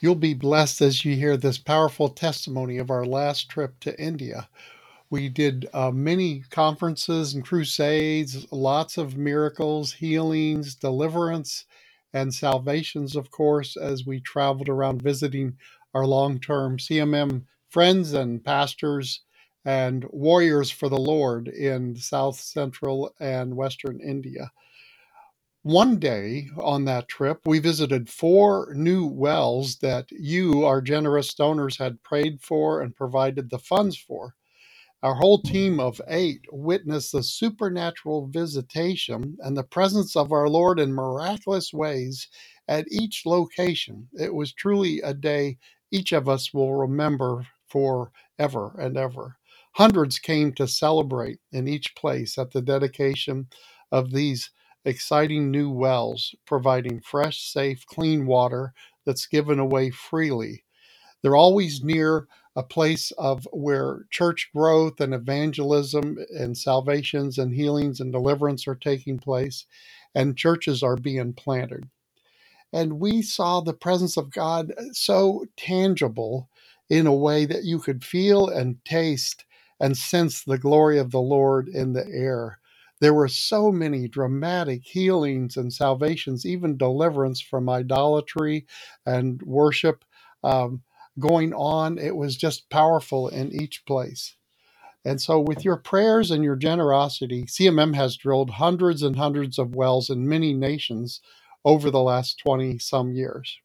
You'll be blessed as you hear this powerful testimony of our last trip to India. We did uh, many conferences and crusades, lots of miracles, healings, deliverance, and salvations, of course, as we traveled around visiting our long term CMM friends and pastors and warriors for the Lord in South Central and Western India. One day on that trip, we visited four new wells that you, our generous donors, had prayed for and provided the funds for. Our whole team of eight witnessed the supernatural visitation and the presence of our Lord in miraculous ways at each location. It was truly a day each of us will remember forever and ever. Hundreds came to celebrate in each place at the dedication of these exciting new wells, providing fresh, safe, clean water that's given away freely. They're always near a place of where church growth and evangelism and salvations and healings and deliverance are taking place and churches are being planted and we saw the presence of god so tangible in a way that you could feel and taste and sense the glory of the lord in the air there were so many dramatic healings and salvations even deliverance from idolatry and worship um, going on. It was just powerful in each place. And so, with your prayers and your generosity, CMM has drilled hundreds and hundreds of wells in many nations over the last 20 some years.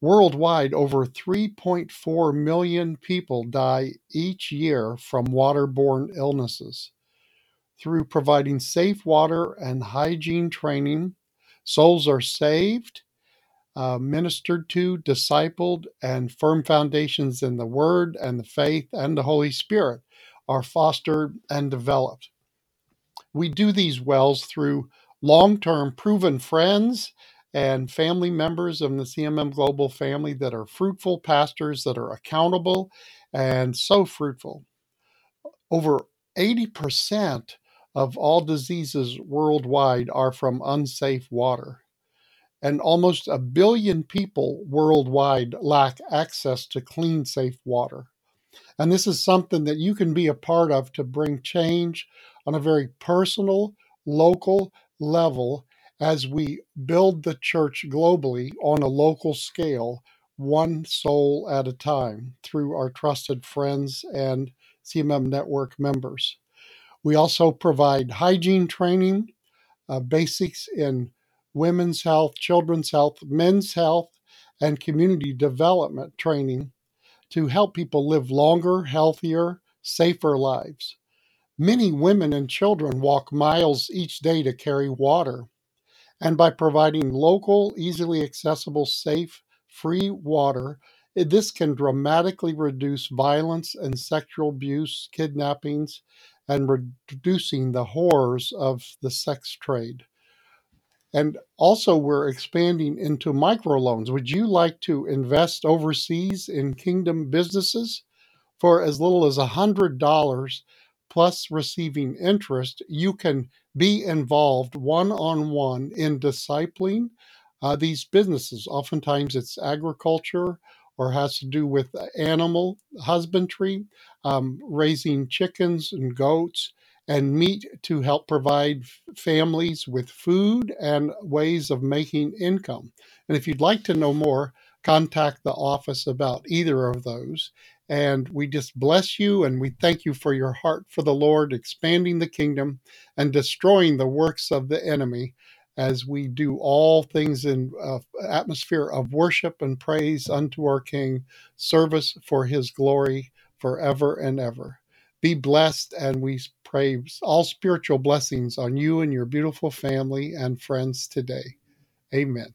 Worldwide, over 3.4 million people die each year from waterborne illnesses. Through providing safe water and hygiene training, souls are saved uh, ministered to, discipled, and firm foundations in the Word and the faith and the Holy Spirit are fostered and developed. We do these wells through long term proven friends and family members of the CMM Global family that are fruitful pastors that are accountable and so fruitful. Over 80% of all diseases worldwide are from unsafe water and almost a billion people worldwide lack access to clean, safe water. And this is something that you can be a part of to bring change on a very personal, local level as we build the church globally on a local scale, one soul at a time, through our trusted friends and CMM network members. We also provide hygiene training, uh, basics in women's health, children's health, men's health, and community development training to help people live longer, healthier, safer lives. Many women and children walk miles each day to carry water. And by providing local, easily accessible, safe, free water, this can dramatically reduce violence and sexual abuse, kidnappings, and reducing the horrors of the sex trade. And also, we're expanding into microloans. Would you like to invest overseas in kingdom businesses? For as little as $100 plus receiving interest, you can be involved one on one in discipling uh, these businesses. Oftentimes, it's agriculture or has to do with animal husbandry, um, raising chickens and goats and meat to help provide families with food and ways of making income. And if you'd like to know more, contact the office about either of those. And we just bless you and we thank you for your heart for the Lord, expanding the kingdom and destroying the works of the enemy as we do all things in uh, atmosphere of worship and praise unto our King, service for his glory forever and ever. Be blessed, and we pray all spiritual blessings on you and your beautiful family and friends today. Amen.